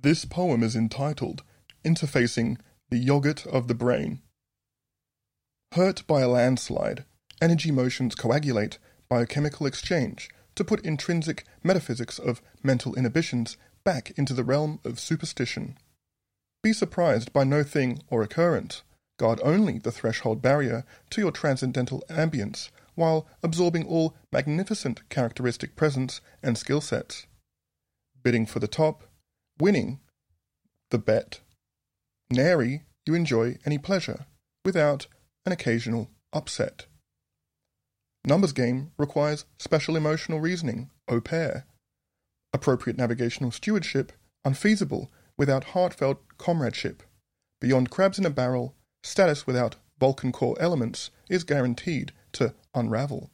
This poem is entitled Interfacing the Yoghurt of the Brain. Hurt by a landslide, energy motions coagulate biochemical exchange to put intrinsic metaphysics of mental inhibitions back into the realm of superstition. Be surprised by no thing or occurrence. Guard only the threshold barrier to your transcendental ambience while absorbing all magnificent characteristic presence and skill sets. Bidding for the top, winning the bet. Nary you enjoy any pleasure without an occasional upset. Numbers game requires special emotional reasoning, au pair. Appropriate navigational stewardship, unfeasible without heartfelt comradeship. Beyond crabs in a barrel, status without Vulcan core elements is guaranteed to unravel.